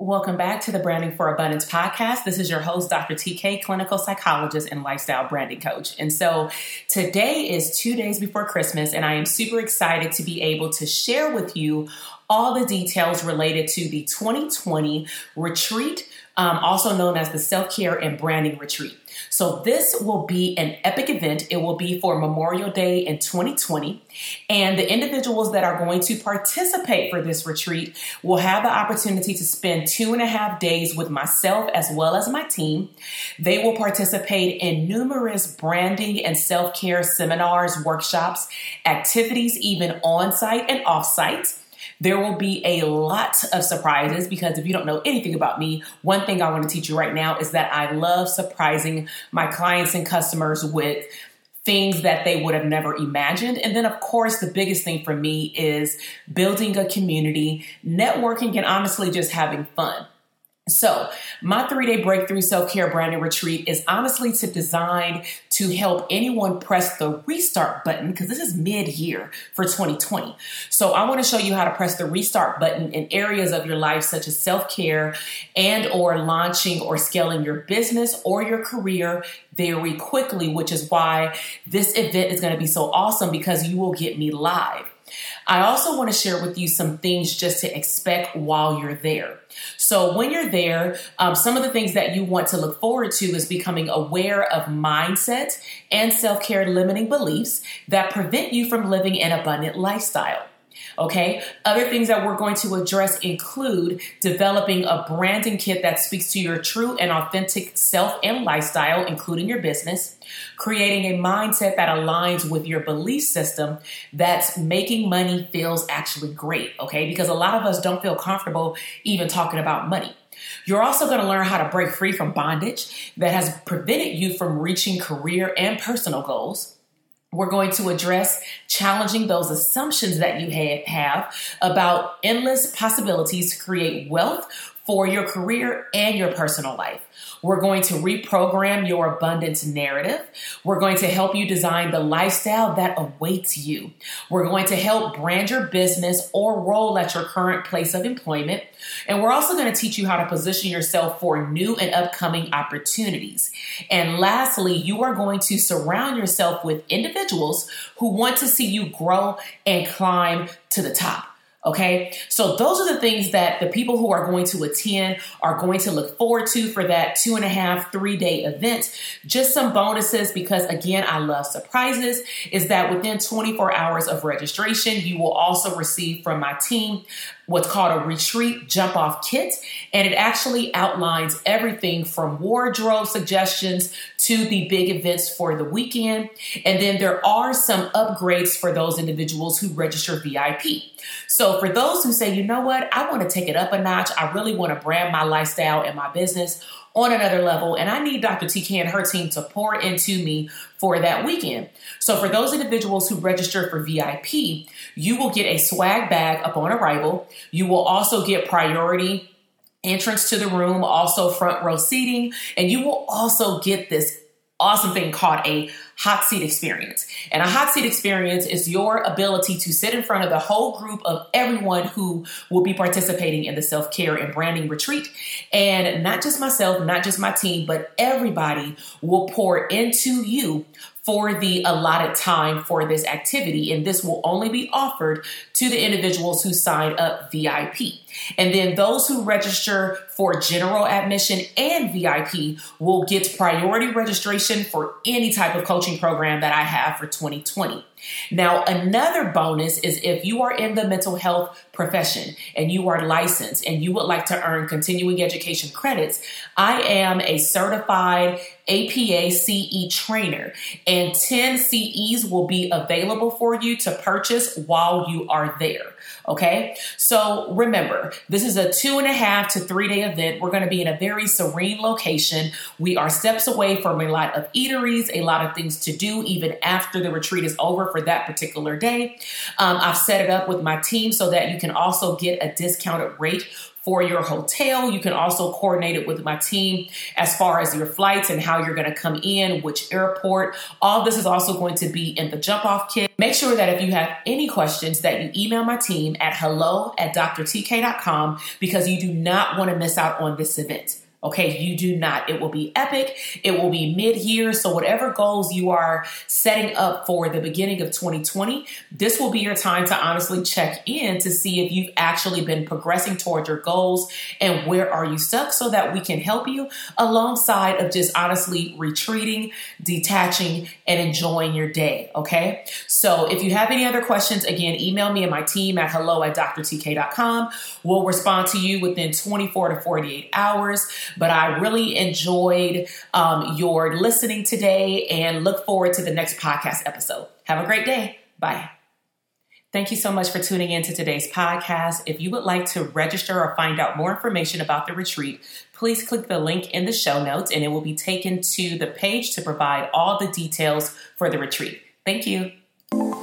Welcome back to the Branding for Abundance podcast. This is your host, Dr. TK, clinical psychologist and lifestyle branding coach. And so today is two days before Christmas, and I am super excited to be able to share with you all the details related to the 2020 retreat, um, also known as the Self Care and Branding Retreat. So, this will be an epic event. It will be for Memorial Day in 2020. And the individuals that are going to participate for this retreat will have the opportunity to spend two and a half days with myself as well as my team. They will participate in numerous branding and self care seminars, workshops, activities, even on site and off site. There will be a lot of surprises because if you don't know anything about me, one thing I want to teach you right now is that I love surprising my clients and customers with things that they would have never imagined. And then, of course, the biggest thing for me is building a community, networking, and honestly just having fun. So, my three day breakthrough self care branding retreat is honestly to design to help anyone press the restart button because this is mid year for 2020. So, I want to show you how to press the restart button in areas of your life such as self care and or launching or scaling your business or your career very quickly, which is why this event is going to be so awesome because you will get me live. I also want to share with you some things just to expect while you're there. So, when you're there, um, some of the things that you want to look forward to is becoming aware of mindset and self care limiting beliefs that prevent you from living an abundant lifestyle. Okay. Other things that we're going to address include developing a branding kit that speaks to your true and authentic self and lifestyle, including your business, creating a mindset that aligns with your belief system that's making money feels actually great. Okay. Because a lot of us don't feel comfortable even talking about money. You're also going to learn how to break free from bondage that has prevented you from reaching career and personal goals. We're going to address challenging those assumptions that you have about endless possibilities to create wealth for your career and your personal life. We're going to reprogram your abundance narrative. We're going to help you design the lifestyle that awaits you. We're going to help brand your business or role at your current place of employment. And we're also going to teach you how to position yourself for new and upcoming opportunities. And lastly, you are going to surround yourself with individuals who want to see you grow and climb to the top. Okay, so those are the things that the people who are going to attend are going to look forward to for that two and a half, three day event. Just some bonuses because, again, I love surprises. Is that within 24 hours of registration, you will also receive from my team what's called a retreat jump off kit. And it actually outlines everything from wardrobe suggestions to the big events for the weekend. And then there are some upgrades for those individuals who register VIP. So for those who say, you know what, I want to take it up a notch, I really want to brand my lifestyle and my business on another level. And I need Dr. TK and her team to pour into me for that weekend. So for those individuals who register for VIP, you will get a swag bag upon arrival. You will also get priority entrance to the room, also front row seating, and you will also get this awesome thing called a hot seat experience. And a hot seat experience is your ability to sit in front of the whole group of everyone who will be participating in the self care and branding retreat. And not just myself, not just my team, but everybody will pour into you for the allotted time for this activity. And this will only be offered to the individuals who sign up VIP. And then those who register for general admission and VIP will get priority registration for any type of coaching program that I have for 2020. Now, another bonus is if you are in the mental health profession and you are licensed and you would like to earn continuing education credits, I am a certified APA CE trainer, and 10 CEs will be available for you to purchase while you are there. Okay. So remember, this is a two and a half to three day event. We're going to be in a very serene location. We are steps away from a lot of eateries, a lot of things to do even after the retreat is over for that particular day. Um, I've set it up with my team so that you can also get a discounted rate for your hotel. You can also coordinate it with my team as far as your flights and how you're going to come in, which airport. All this is also going to be in the jump off kit. Make sure that if you have any questions that you email my team at hello at drtk.com because you do not want to miss out on this event. Okay, you do not. It will be epic. It will be mid year. So, whatever goals you are setting up for the beginning of 2020, this will be your time to honestly check in to see if you've actually been progressing toward your goals and where are you stuck so that we can help you alongside of just honestly retreating, detaching, and enjoying your day. Okay, so if you have any other questions, again, email me and my team at hello at drtk.com. We'll respond to you within 24 to 48 hours. But I really enjoyed um, your listening today and look forward to the next podcast episode. Have a great day. Bye. Thank you so much for tuning in to today's podcast. If you would like to register or find out more information about the retreat, please click the link in the show notes and it will be taken to the page to provide all the details for the retreat. Thank you.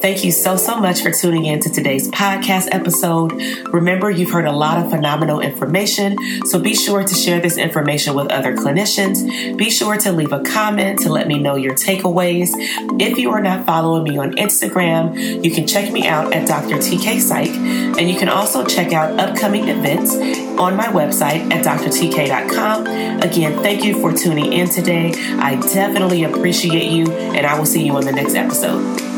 Thank you so, so much for tuning in to today's podcast episode. Remember, you've heard a lot of phenomenal information, so be sure to share this information with other clinicians. Be sure to leave a comment to let me know your takeaways. If you are not following me on Instagram, you can check me out at Dr. TK Psych, and you can also check out upcoming events on my website at drtk.com. Again, thank you for tuning in today. I definitely appreciate you, and I will see you on the next episode.